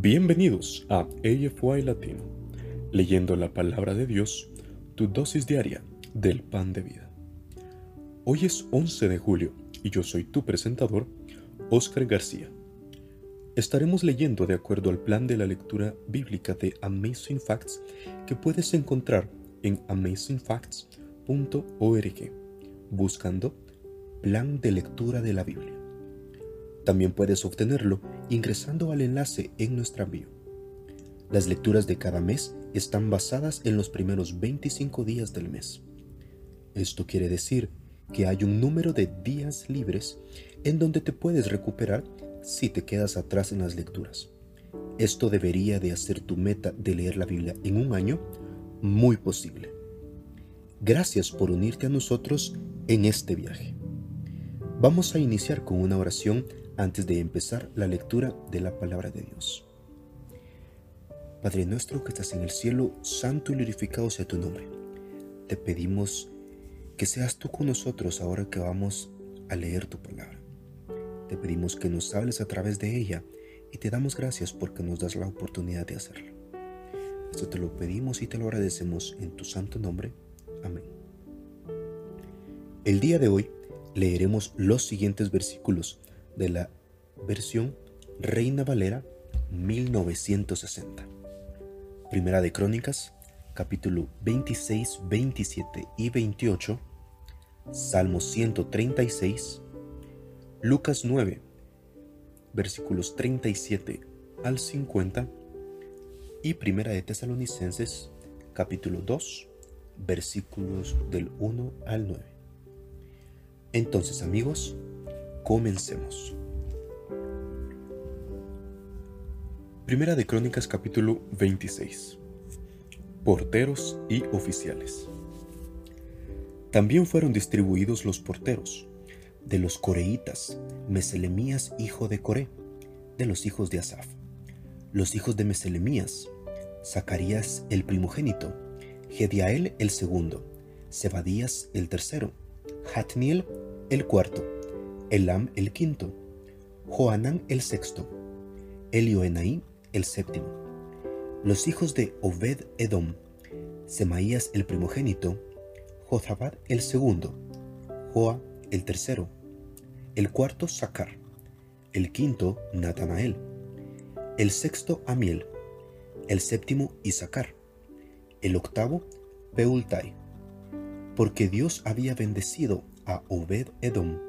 Bienvenidos a AFY Latino, leyendo la palabra de Dios, tu dosis diaria del pan de vida. Hoy es 11 de julio y yo soy tu presentador, Oscar García. Estaremos leyendo de acuerdo al plan de la lectura bíblica de Amazing Facts que puedes encontrar en amazingfacts.org, buscando Plan de Lectura de la Biblia. También puedes obtenerlo ingresando al enlace en nuestra bio. Las lecturas de cada mes están basadas en los primeros 25 días del mes. Esto quiere decir que hay un número de días libres en donde te puedes recuperar si te quedas atrás en las lecturas. Esto debería de hacer tu meta de leer la Biblia en un año muy posible. Gracias por unirte a nosotros en este viaje. Vamos a iniciar con una oración antes de empezar la lectura de la palabra de Dios. Padre nuestro que estás en el cielo, santo y glorificado sea tu nombre. Te pedimos que seas tú con nosotros ahora que vamos a leer tu palabra. Te pedimos que nos hables a través de ella y te damos gracias porque nos das la oportunidad de hacerlo. Esto te lo pedimos y te lo agradecemos en tu santo nombre. Amén. El día de hoy leeremos los siguientes versículos de la versión Reina Valera 1960. Primera de Crónicas, capítulo 26, 27 y 28, Salmo 136, Lucas 9, versículos 37 al 50 y Primera de Tesalonicenses, capítulo 2, versículos del 1 al 9. Entonces amigos, Comencemos. Primera de Crónicas capítulo 26. Porteros y oficiales. También fueron distribuidos los porteros de los coreitas, Meselemías hijo de Coré, de los hijos de Asaf. Los hijos de Meselemías, Zacarías el primogénito, Gediael el segundo, Zebadías el tercero, Hatniel el cuarto, Elam el quinto, Joanán el sexto, Elioenai el séptimo. Los hijos de Obed Edom, Semaías el primogénito, Jozabad el segundo, Joa el tercero, el cuarto Sacar, el quinto Natanael, el sexto Amiel, el séptimo Isaacar, el octavo Peultai, porque Dios había bendecido a Obed Edom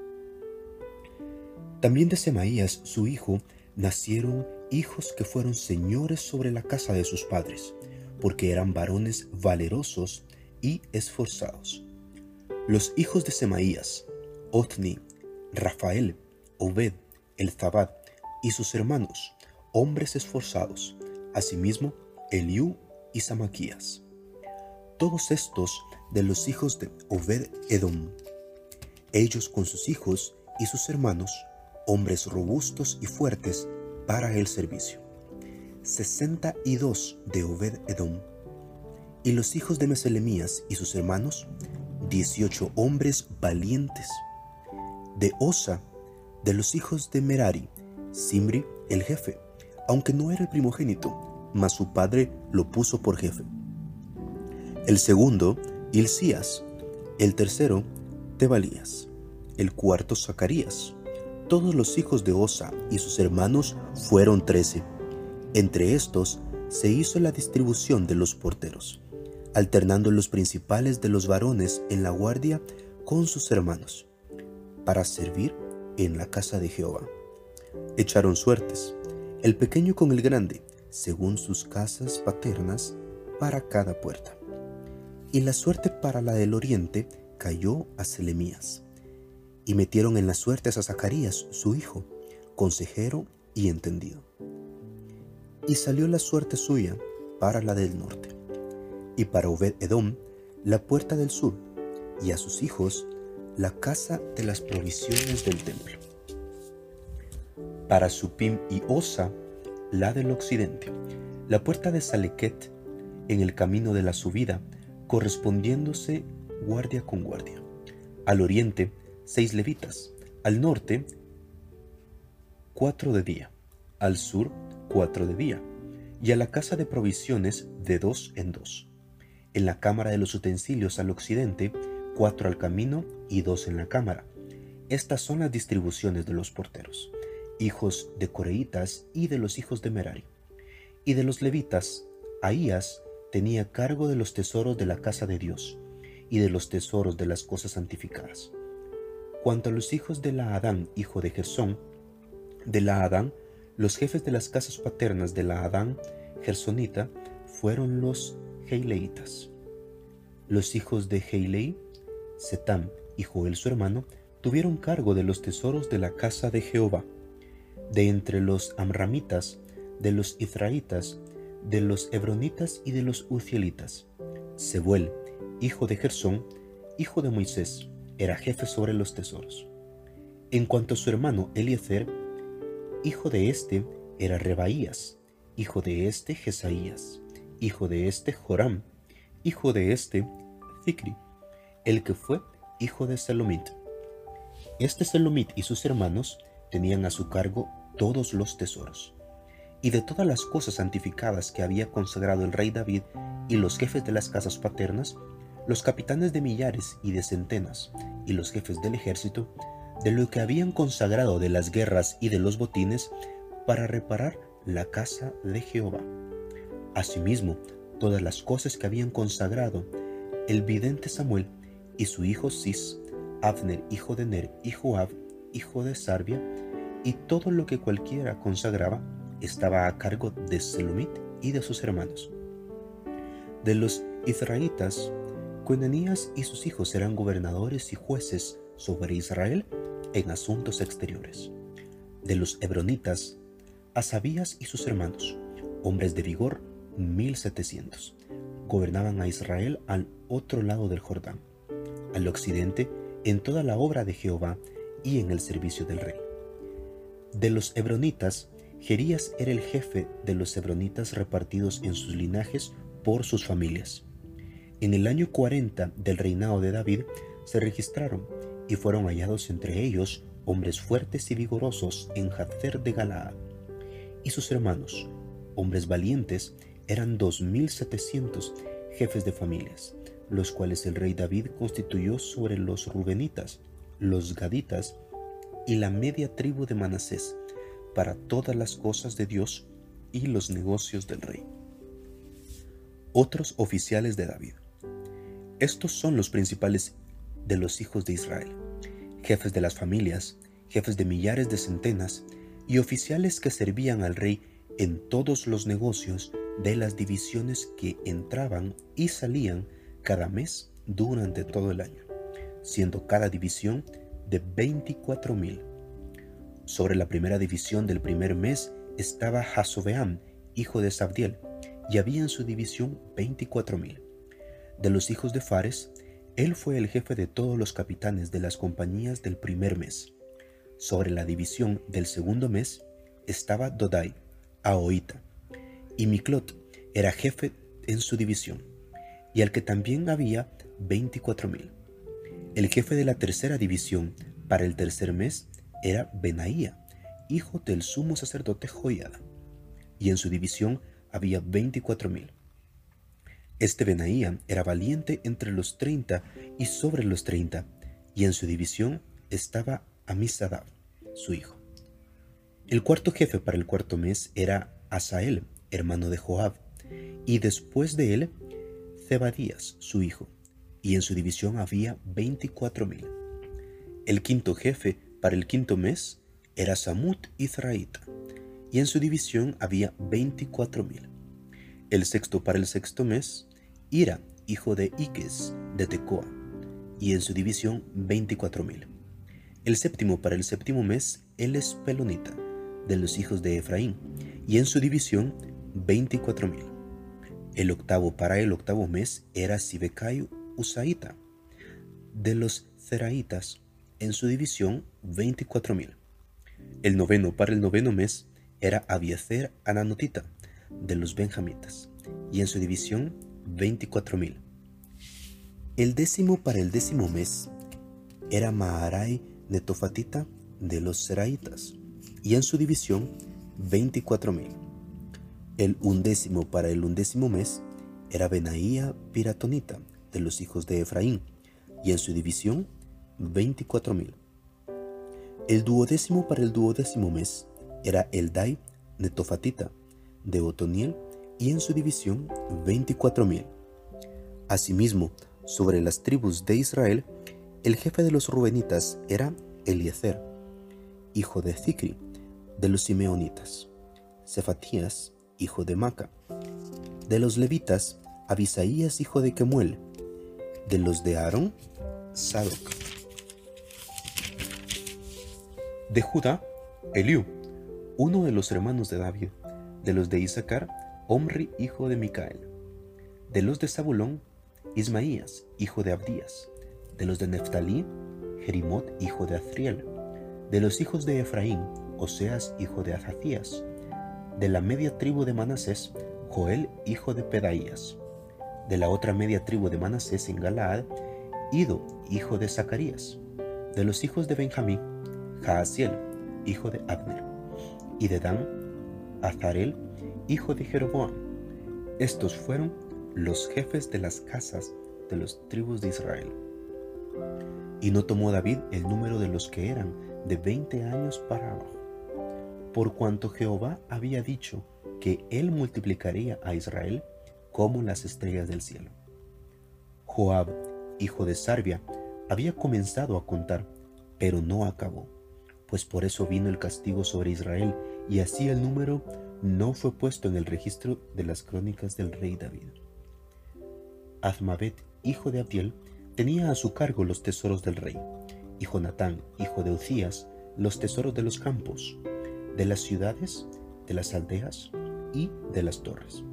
también de Semaías, su hijo, nacieron hijos que fueron señores sobre la casa de sus padres, porque eran varones valerosos y esforzados. Los hijos de Semaías, Otni, Rafael, Obed, Elzabad y sus hermanos, hombres esforzados, asimismo Eliú y Samaquías. Todos estos de los hijos de Obed Edom. Ellos con sus hijos y sus hermanos hombres robustos y fuertes para el servicio. 62 de Obed Edom. Y los hijos de Meselemías y sus hermanos, 18 hombres valientes. De Osa, de los hijos de Merari, Simri el jefe, aunque no era el primogénito, mas su padre lo puso por jefe. El segundo, Hilcías. El tercero, Tebalías. El cuarto, Zacarías todos los hijos de Osa y sus hermanos fueron trece. Entre estos se hizo la distribución de los porteros, alternando los principales de los varones en la guardia con sus hermanos, para servir en la casa de Jehová. Echaron suertes, el pequeño con el grande, según sus casas paternas, para cada puerta. Y la suerte para la del oriente cayó a Selemías y metieron en las suertes a Zacarías, su hijo, consejero y entendido. Y salió la suerte suya para la del norte, y para Obed Edom la puerta del sur, y a sus hijos la casa de las provisiones del templo. Para Supim y Osa la del occidente, la puerta de Salequet en el camino de la subida, correspondiéndose guardia con guardia. Al oriente, seis levitas, al norte cuatro de día, al sur cuatro de día, y a la casa de provisiones de dos en dos. En la cámara de los utensilios al occidente, cuatro al camino y dos en la cámara. Estas son las distribuciones de los porteros, hijos de Coreitas y de los hijos de Merari. Y de los levitas, Ahías tenía cargo de los tesoros de la casa de Dios y de los tesoros de las cosas santificadas. Cuanto a los hijos de la Adán, hijo de Gersón, de la Adán, los jefes de las casas paternas de la Adán, Gersonita, fueron los Heileitas. Los hijos de Heilei, Setam y Joel su hermano, tuvieron cargo de los tesoros de la casa de Jehová. De entre los Amramitas, de los Israelitas, de los Hebronitas y de los Uzielitas. Sebuel, hijo de Gersón, hijo de Moisés, era jefe sobre los tesoros. En cuanto a su hermano Eliezer, hijo de este era Rebaías, hijo de este Jesaías, hijo de este Joram, hijo de este Zicri, el que fue hijo de Salomit. Este Salomit y sus hermanos tenían a su cargo todos los tesoros y de todas las cosas santificadas que había consagrado el rey David y los jefes de las casas paternas, los capitanes de millares y de centenas y los jefes del ejército, de lo que habían consagrado de las guerras y de los botines para reparar la casa de Jehová. Asimismo, todas las cosas que habían consagrado el vidente Samuel y su hijo Cis, Abner, hijo de Ner, y Joab, hijo de Sarbia, y todo lo que cualquiera consagraba, estaba a cargo de Selumit y de sus hermanos. De los israelitas, Cuenanías y sus hijos eran gobernadores y jueces sobre Israel en asuntos exteriores. De los hebronitas, Asabías y sus hermanos, hombres de vigor, mil setecientos, gobernaban a Israel al otro lado del Jordán, al occidente, en toda la obra de Jehová y en el servicio del rey. De los hebronitas, Jerías era el jefe de los hebronitas repartidos en sus linajes por sus familias. En el año 40 del reinado de David se registraron y fueron hallados entre ellos hombres fuertes y vigorosos en Hazer de Galaad. Y sus hermanos, hombres valientes, eran dos mil setecientos jefes de familias, los cuales el rey David constituyó sobre los Rubenitas, los Gaditas y la media tribu de Manasés, para todas las cosas de Dios y los negocios del rey. Otros oficiales de David. Estos son los principales de los hijos de Israel, jefes de las familias, jefes de millares de centenas y oficiales que servían al rey en todos los negocios de las divisiones que entraban y salían cada mes durante todo el año, siendo cada división de 24 mil sobre la primera división del primer mes estaba Hasobeam, hijo de Sabdiel, y había en su división veinticuatro mil. De los hijos de Fares, él fue el jefe de todos los capitanes de las compañías del primer mes. Sobre la división del segundo mes estaba Dodai, Aoita, y Miklot era jefe en su división, y al que también había veinticuatro mil. El jefe de la tercera división para el tercer mes era Benaía, hijo del sumo sacerdote Joiada, y en su división había veinticuatro mil. Este Benaía era valiente entre los treinta y sobre los treinta, y en su división estaba Amisadab, su hijo. El cuarto jefe para el cuarto mes era Asael, hermano de Joab, y después de él, Zebadías, su hijo, y en su división había veinticuatro mil. El quinto jefe para el quinto mes era Samut Israelita, y en su división había veinticuatro mil. El sexto para el sexto mes, Ira, hijo de Iques, de Tecoa, y en su división veinticuatro mil. El séptimo para el séptimo mes, el Espelonita, de los hijos de Efraín, y en su división veinticuatro mil. El octavo para el octavo mes era Sibekai Usaita, de los Zeraitas, en su división 24.000. El noveno para el noveno mes era Abiezer Ananotita de los Benjamitas y en su división 24.000. El décimo para el décimo mes era Maharai Netofatita de los Seraitas y en su división 24.000. El undécimo para el undécimo mes era Benaía Piratonita, de los hijos de Efraín, y en su división veinticuatro mil. El duodécimo para el duodécimo mes era Eldai Netofatita, de Otoniel, y en su división veinticuatro mil. Asimismo, sobre las tribus de Israel, el jefe de los Rubenitas era Eliezer, hijo de Zicri, de los Simeonitas. Cefatías, hijo de Maca. De los levitas, Abisaías, hijo de Kemuel. De los de Aarón, Sadoc. De Judá, Eliú, uno de los hermanos de David. De los de Isaacar, Omri, hijo de Micael. De los de Zabulón, Ismaías, hijo de Abdías. De los de Neftalí, Jerimot, hijo de Azriel. De los hijos de Efraín, Oseas, hijo de Azacías de la media tribu de Manasés, Joel, hijo de Pedaías. De la otra media tribu de Manasés en Galaad, Ido, hijo de Zacarías. De los hijos de Benjamín, Jaasiel, hijo de Abner. Y de Dan, Azarel, hijo de Jeroboam. Estos fueron los jefes de las casas de los tribus de Israel. Y no tomó David el número de los que eran de veinte años para abajo por cuanto Jehová había dicho que él multiplicaría a Israel como las estrellas del cielo. Joab, hijo de Sarbia, había comenzado a contar, pero no acabó, pues por eso vino el castigo sobre Israel, y así el número no fue puesto en el registro de las crónicas del rey David. Azmabet, hijo de Abdiel, tenía a su cargo los tesoros del rey, y Jonatán, hijo de Ucías, los tesoros de los campos, de las ciudades, de las aldeas y de las torres.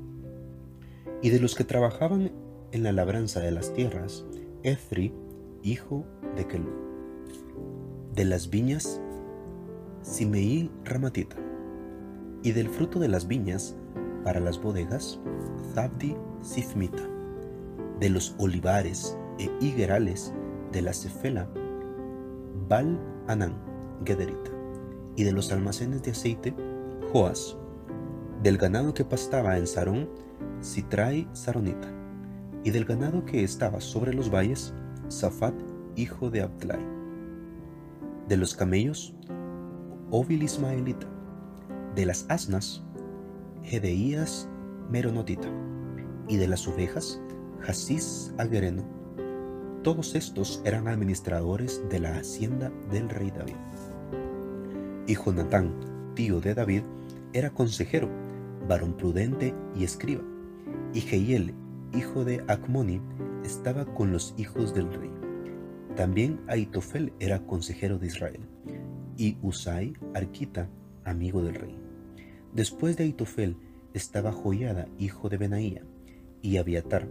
Y de los que trabajaban en la labranza de las tierras, Ethri, hijo de Kelú. De las viñas, Simeí Ramatita. Y del fruto de las viñas, para las bodegas, Zabdi Sifmita. De los olivares e higuerales de la Cefela, Bal Anán, Gederita y de los almacenes de aceite, Joas, del ganado que pastaba en Sarón, Sitrai Saronita, y del ganado que estaba sobre los valles, Safat, hijo de Abdlai. De los camellos, Ovil Ismaelita, de las asnas, Gedeías Meronotita, y de las ovejas, Jasis Aguereno. Todos estos eran administradores de la hacienda del rey David y Jonatán, tío de David, era consejero, varón prudente y escriba. Y Jehiel, hijo de Acmoni, estaba con los hijos del rey. También Aitofel era consejero de Israel, y Usai, arquita, amigo del rey. Después de Aitofel estaba Joiada, hijo de Benaía, y Abiatar,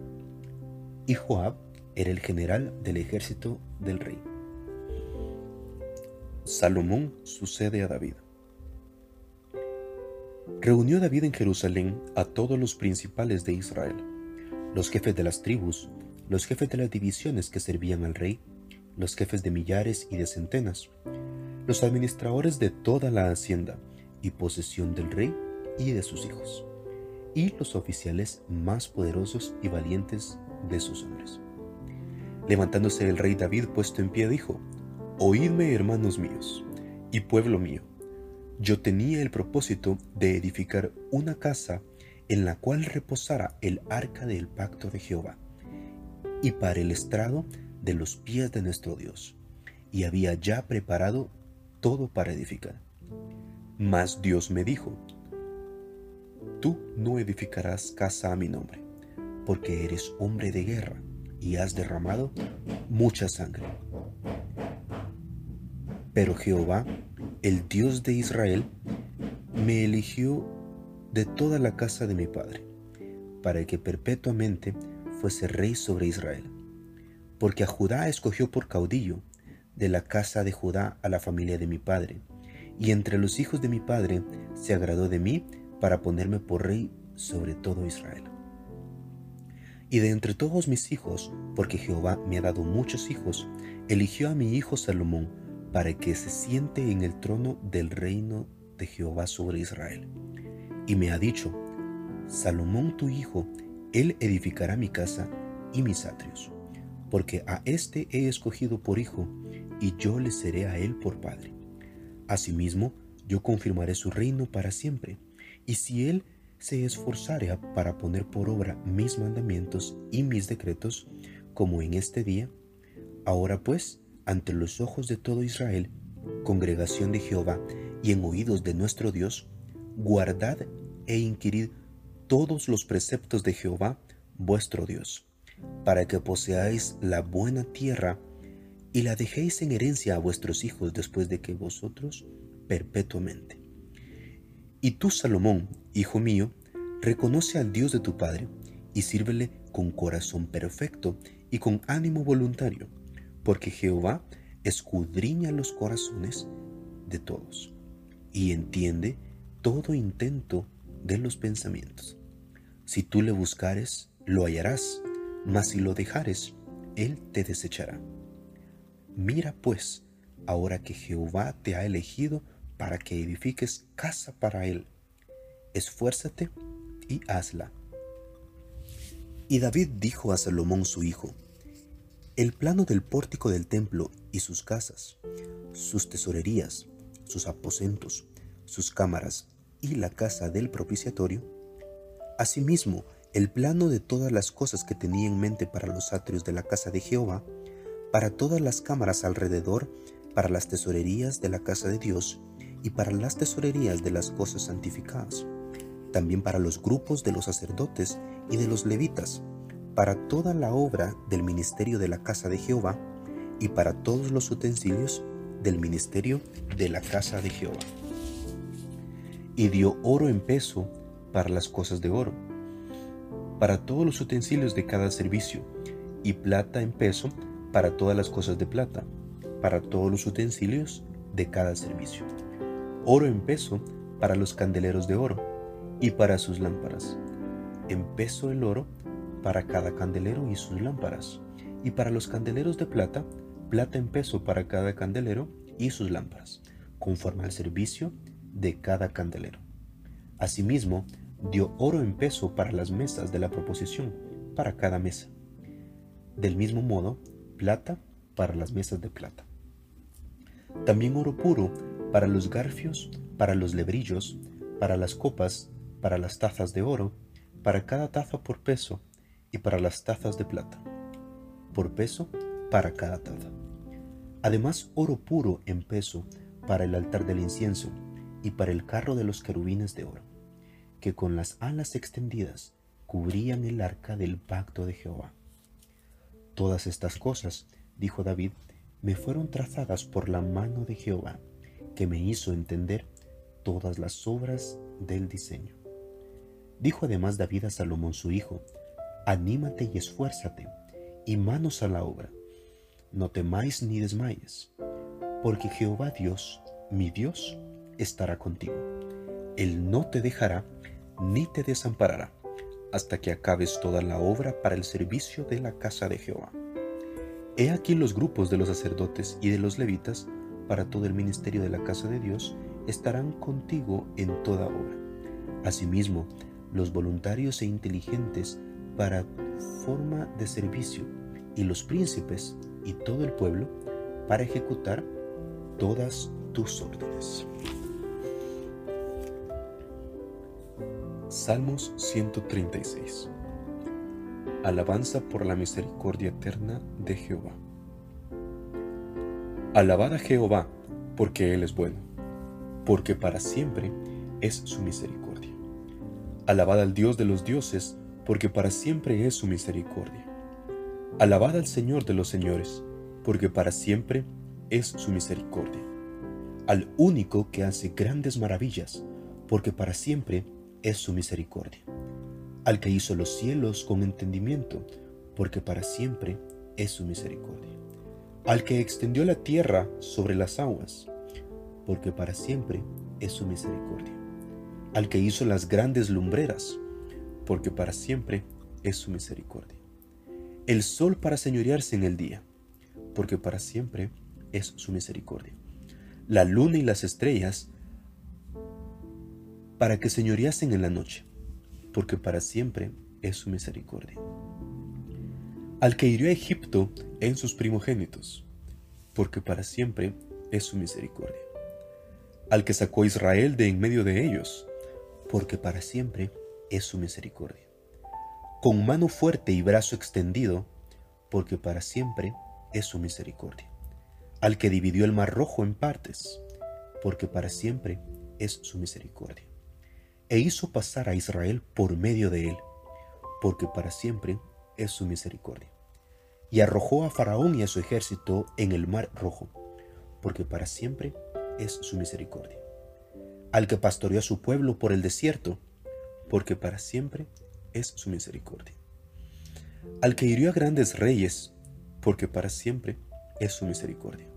y Joab era el general del ejército del rey. Salomón sucede a David. Reunió David en Jerusalén a todos los principales de Israel, los jefes de las tribus, los jefes de las divisiones que servían al rey, los jefes de millares y de centenas, los administradores de toda la hacienda y posesión del rey y de sus hijos, y los oficiales más poderosos y valientes de sus hombres. Levantándose el rey David puesto en pie dijo, Oídme, hermanos míos, y pueblo mío. Yo tenía el propósito de edificar una casa en la cual reposara el arca del pacto de Jehová, y para el estrado de los pies de nuestro Dios, y había ya preparado todo para edificar. Mas Dios me dijo, Tú no edificarás casa a mi nombre, porque eres hombre de guerra y has derramado mucha sangre. Pero Jehová, el Dios de Israel, me eligió de toda la casa de mi padre, para que perpetuamente fuese rey sobre Israel. Porque a Judá escogió por caudillo de la casa de Judá a la familia de mi padre, y entre los hijos de mi padre se agradó de mí para ponerme por rey sobre todo Israel. Y de entre todos mis hijos, porque Jehová me ha dado muchos hijos, eligió a mi hijo Salomón, para que se siente en el trono del reino de Jehová sobre Israel. Y me ha dicho, Salomón tu hijo, él edificará mi casa y mis atrios, porque a éste he escogido por hijo, y yo le seré a él por padre. Asimismo, yo confirmaré su reino para siempre, y si él se esforzare para poner por obra mis mandamientos y mis decretos, como en este día, ahora pues, ante los ojos de todo Israel, congregación de Jehová, y en oídos de nuestro Dios, guardad e inquirid todos los preceptos de Jehová, vuestro Dios, para que poseáis la buena tierra y la dejéis en herencia a vuestros hijos después de que vosotros perpetuamente. Y tú, Salomón, hijo mío, reconoce al Dios de tu Padre y sírvele con corazón perfecto y con ánimo voluntario, porque Jehová escudriña los corazones de todos y entiende todo intento de los pensamientos. Si tú le buscares, lo hallarás, mas si lo dejares, él te desechará. Mira pues, ahora que Jehová te ha elegido para que edifiques casa para él, esfuérzate y hazla. Y David dijo a Salomón su hijo, el plano del pórtico del templo y sus casas, sus tesorerías, sus aposentos, sus cámaras y la casa del propiciatorio, asimismo el plano de todas las cosas que tenía en mente para los atrios de la casa de Jehová, para todas las cámaras alrededor, para las tesorerías de la casa de Dios y para las tesorerías de las cosas santificadas, también para los grupos de los sacerdotes y de los levitas, para toda la obra del ministerio de la casa de Jehová y para todos los utensilios del ministerio de la casa de Jehová. Y dio oro en peso para las cosas de oro, para todos los utensilios de cada servicio, y plata en peso para todas las cosas de plata, para todos los utensilios de cada servicio. Oro en peso para los candeleros de oro y para sus lámparas. En peso el oro para cada candelero y sus lámparas. Y para los candeleros de plata, plata en peso para cada candelero y sus lámparas, conforme al servicio de cada candelero. Asimismo, dio oro en peso para las mesas de la proposición, para cada mesa. Del mismo modo, plata para las mesas de plata. También oro puro para los garfios, para los lebrillos, para las copas, para las tazas de oro, para cada taza por peso, y para las tazas de plata, por peso para cada taza. Además, oro puro en peso para el altar del incienso y para el carro de los querubines de oro, que con las alas extendidas cubrían el arca del pacto de Jehová. Todas estas cosas, dijo David, me fueron trazadas por la mano de Jehová, que me hizo entender todas las obras del diseño. Dijo además David a Salomón su hijo, anímate y esfuérzate, y manos a la obra. No temáis ni desmayes, porque Jehová Dios, mi Dios, estará contigo. Él no te dejará ni te desamparará hasta que acabes toda la obra para el servicio de la casa de Jehová. He aquí los grupos de los sacerdotes y de los levitas para todo el ministerio de la casa de Dios estarán contigo en toda obra. Asimismo, los voluntarios e inteligentes para forma de servicio y los príncipes y todo el pueblo para ejecutar todas tus órdenes. Salmos 136 Alabanza por la misericordia eterna de Jehová. Alabad a Jehová, porque Él es bueno, porque para siempre es su misericordia. Alabad al Dios de los dioses, porque para siempre es su misericordia. Alabad al Señor de los señores, porque para siempre es su misericordia. Al único que hace grandes maravillas, porque para siempre es su misericordia. Al que hizo los cielos con entendimiento, porque para siempre es su misericordia. Al que extendió la tierra sobre las aguas, porque para siempre es su misericordia. Al que hizo las grandes lumbreras, porque para siempre es su misericordia. El sol para señorearse en el día, porque para siempre es su misericordia. La luna y las estrellas para que señoreasen en la noche, porque para siempre es su misericordia. Al que hirió a Egipto en sus primogénitos, porque para siempre es su misericordia. Al que sacó a Israel de en medio de ellos, porque para siempre es su misericordia. Con mano fuerte y brazo extendido, porque para siempre es su misericordia. Al que dividió el mar rojo en partes, porque para siempre es su misericordia. E hizo pasar a Israel por medio de él, porque para siempre es su misericordia. Y arrojó a Faraón y a su ejército en el mar rojo, porque para siempre es su misericordia. Al que pastoreó a su pueblo por el desierto, porque para siempre es su misericordia. Al que hirió a grandes reyes, porque para siempre es su misericordia.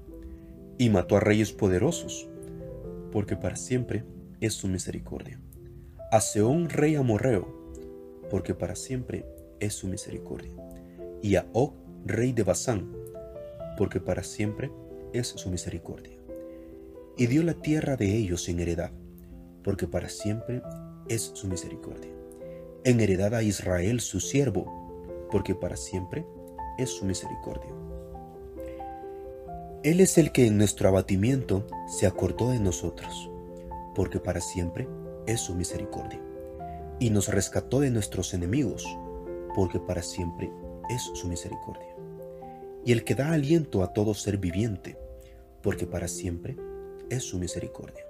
Y mató a reyes poderosos, porque para siempre es su misericordia. A Seón rey amorreo, porque para siempre es su misericordia. Y a Og rey de Basán, porque para siempre es su misericordia. Y dio la tierra de ellos en heredad, porque para siempre es su misericordia. En heredad a Israel su siervo, porque para siempre es su misericordia. Él es el que en nuestro abatimiento se acordó de nosotros, porque para siempre es su misericordia. Y nos rescató de nuestros enemigos, porque para siempre es su misericordia. Y el que da aliento a todo ser viviente, porque para siempre es su misericordia.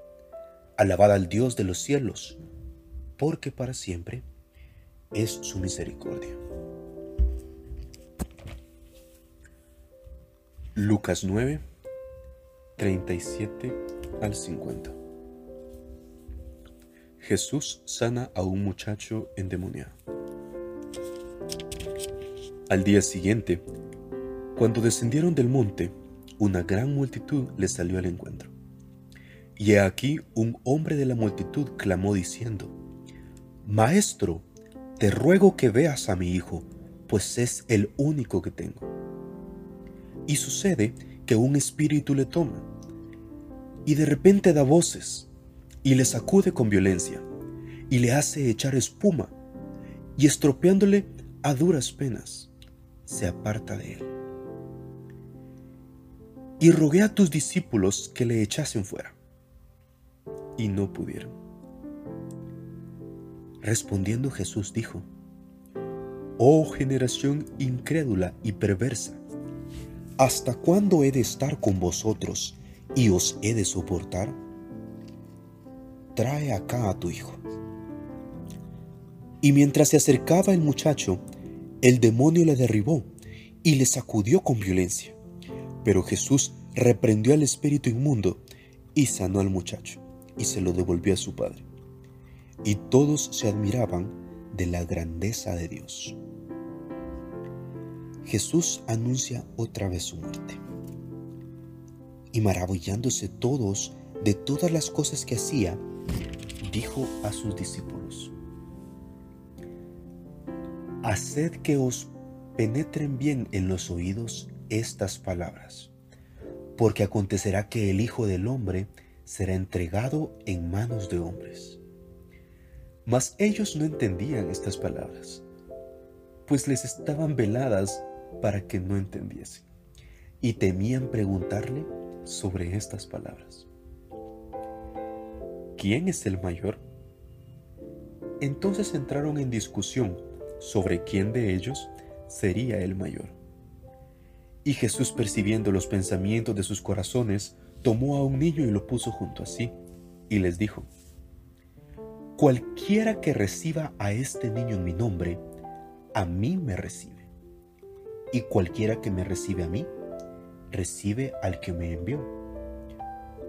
Alabad al Dios de los cielos, porque para siempre es su misericordia. Lucas 9, 37 al 50. Jesús sana a un muchacho endemoniado. Al día siguiente, cuando descendieron del monte, una gran multitud les salió al encuentro. Y he aquí un hombre de la multitud clamó diciendo, Maestro, te ruego que veas a mi hijo, pues es el único que tengo y sucede que un espíritu le toma y de repente da voces y le sacude con violencia y le hace echar espuma y estropeándole a duras penas se aparta de él. Y rogué a tus discípulos que le echasen fuera y no pudieron. Respondiendo Jesús dijo, Oh generación incrédula y perversa, ¿Hasta cuándo he de estar con vosotros y os he de soportar? Trae acá a tu hijo. Y mientras se acercaba el muchacho, el demonio le derribó y le sacudió con violencia. Pero Jesús reprendió al espíritu inmundo y sanó al muchacho y se lo devolvió a su padre. Y todos se admiraban de la grandeza de Dios. Jesús anuncia otra vez su muerte. Y maravillándose todos de todas las cosas que hacía, dijo a sus discípulos, Haced que os penetren bien en los oídos estas palabras, porque acontecerá que el Hijo del Hombre será entregado en manos de hombres. Mas ellos no entendían estas palabras, pues les estaban veladas para que no entendiesen y temían preguntarle sobre estas palabras. ¿Quién es el mayor? Entonces entraron en discusión sobre quién de ellos sería el mayor. Y Jesús, percibiendo los pensamientos de sus corazones, tomó a un niño y lo puso junto a sí, y les dijo, Cualquiera que reciba a este niño en mi nombre, a mí me recibe y cualquiera que me recibe a mí, recibe al que me envió.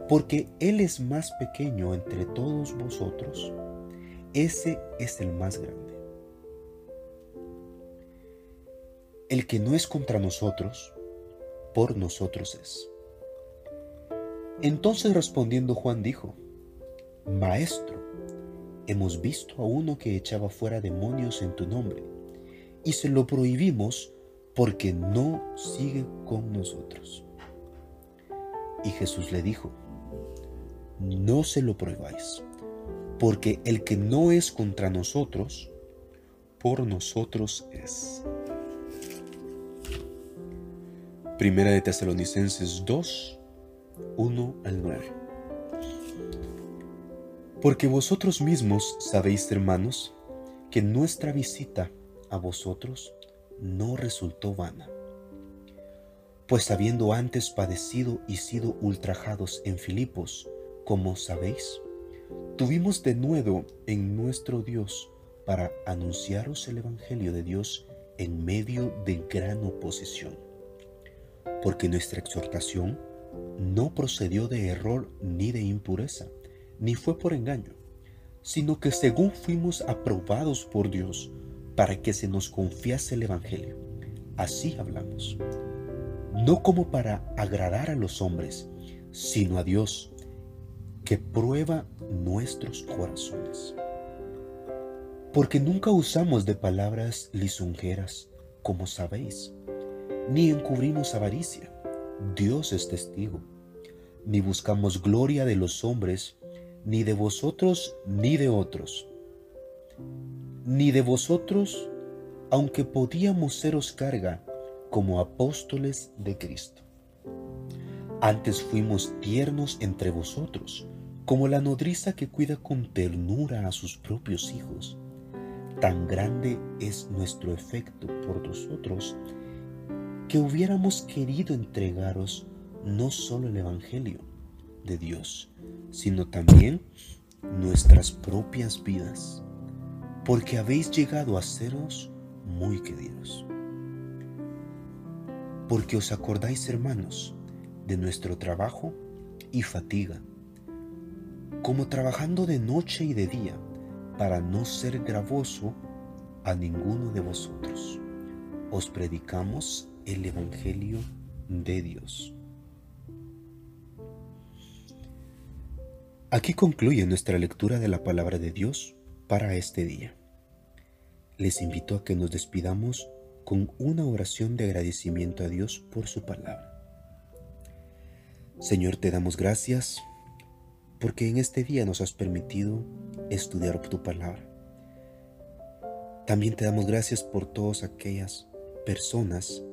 Porque Él es más pequeño entre todos vosotros, ese es el más grande. El que no es contra nosotros, por nosotros es. Entonces respondiendo Juan dijo, Maestro, hemos visto a uno que echaba fuera demonios en tu nombre, y se lo prohibimos porque no sigue con nosotros. Y Jesús le dijo, no se lo prohibáis, porque el que no es contra nosotros, por nosotros es. Primera de Tesalonicenses 2, 1 al 9. Porque vosotros mismos sabéis, hermanos, que nuestra visita a vosotros no resultó vana. Pues habiendo antes padecido y sido ultrajados en Filipos, como sabéis, tuvimos de nuevo en nuestro Dios para anunciaros el Evangelio de Dios en medio de gran oposición. Porque nuestra exhortación no procedió de error ni de impureza, ni fue por engaño, sino que según fuimos aprobados por Dios para que se nos confiase el Evangelio, así hablamos, no como para agradar a los hombres, sino a Dios, que prueba nuestros corazones. Porque nunca usamos de palabras lisonjeras, como sabéis, ni encubrimos avaricia, Dios es testigo, ni buscamos gloria de los hombres, ni de vosotros ni de otros, ni de vosotros, aunque podíamos seros carga como apóstoles de Cristo. Antes fuimos tiernos entre vosotros, como la nodriza que cuida con ternura a sus propios hijos. Tan grande es nuestro efecto por vosotros que hubiéramos querido entregaros no solo el Evangelio de Dios, sino también nuestras propias vidas, porque habéis llegado a seros muy queridos. Porque os acordáis, hermanos, de nuestro trabajo y fatiga, como trabajando de noche y de día, para no ser gravoso a ninguno de vosotros. Os predicamos el Evangelio de Dios. Aquí concluye nuestra lectura de la palabra de Dios para este día. Les invito a que nos despidamos con una oración de agradecimiento a Dios por su palabra. Señor, te damos gracias porque en este día nos has permitido estudiar tu palabra. También te damos gracias por todas aquellas personas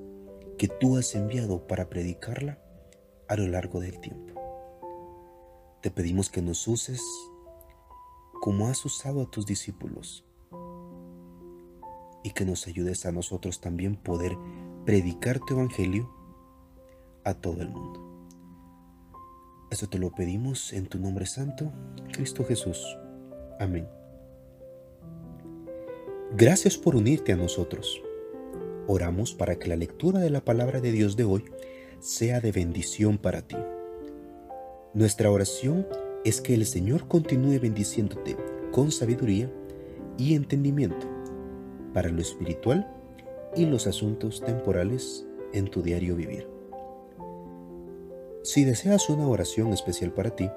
que tú has enviado para predicarla a lo largo del tiempo. Te pedimos que nos uses como has usado a tus discípulos y que nos ayudes a nosotros también poder predicar tu evangelio a todo el mundo. Eso te lo pedimos en tu nombre santo, Cristo Jesús. Amén. Gracias por unirte a nosotros. Oramos para que la lectura de la palabra de Dios de hoy sea de bendición para ti. Nuestra oración es que el Señor continúe bendiciéndote con sabiduría y entendimiento para lo espiritual y los asuntos temporales en tu diario vivir. Si deseas una oración especial para ti,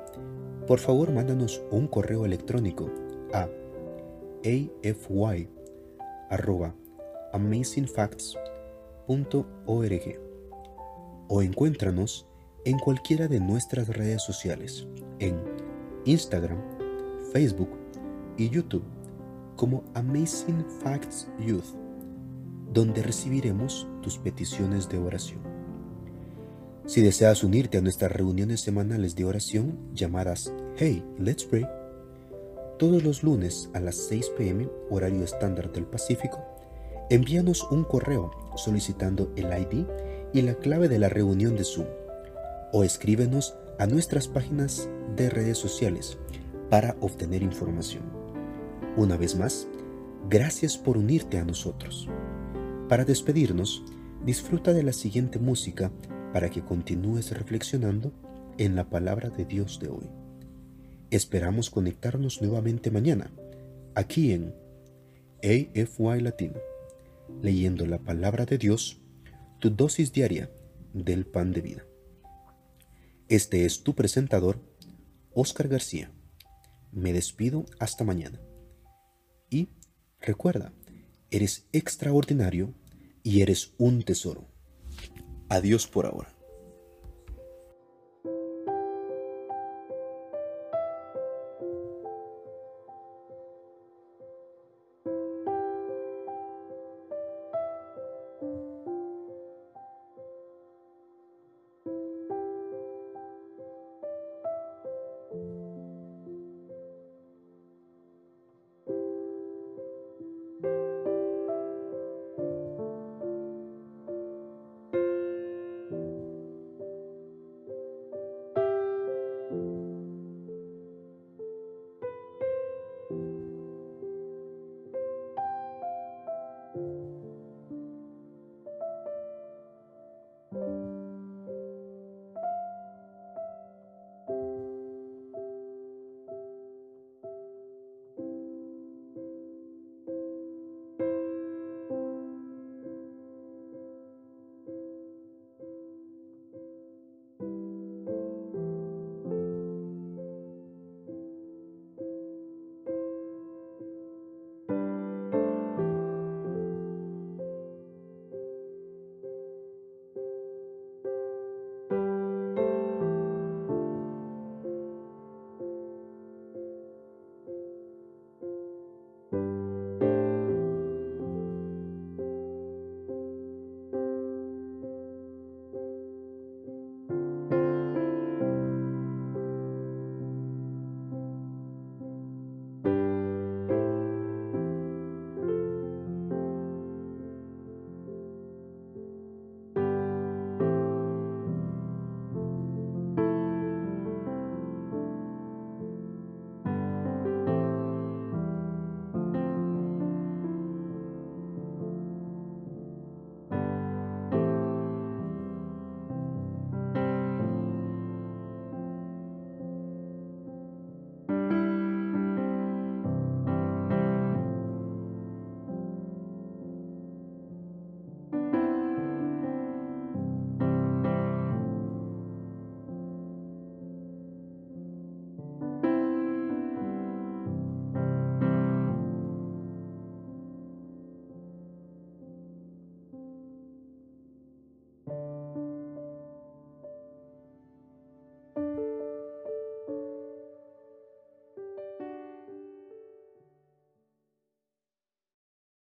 por favor mándanos un correo electrónico a afy.amazingfacts.org o encuéntranos en cualquiera de nuestras redes sociales, en Instagram, Facebook y YouTube como Amazing Facts Youth, donde recibiremos tus peticiones de oración. Si deseas unirte a nuestras reuniones semanales de oración llamadas Hey, Let's Pray, todos los lunes a las 6 pm horario estándar del Pacífico, envíanos un correo solicitando el ID y la clave de la reunión de Zoom o escríbenos a nuestras páginas de redes sociales para obtener información. Una vez más, gracias por unirte a nosotros. Para despedirnos, disfruta de la siguiente música para que continúes reflexionando en la palabra de Dios de hoy. Esperamos conectarnos nuevamente mañana, aquí en AFY Latino, leyendo la palabra de Dios, tu dosis diaria del pan de vida. Este es tu presentador, Oscar García. Me despido hasta mañana. Y recuerda, eres extraordinario y eres un tesoro. Adiós por ahora.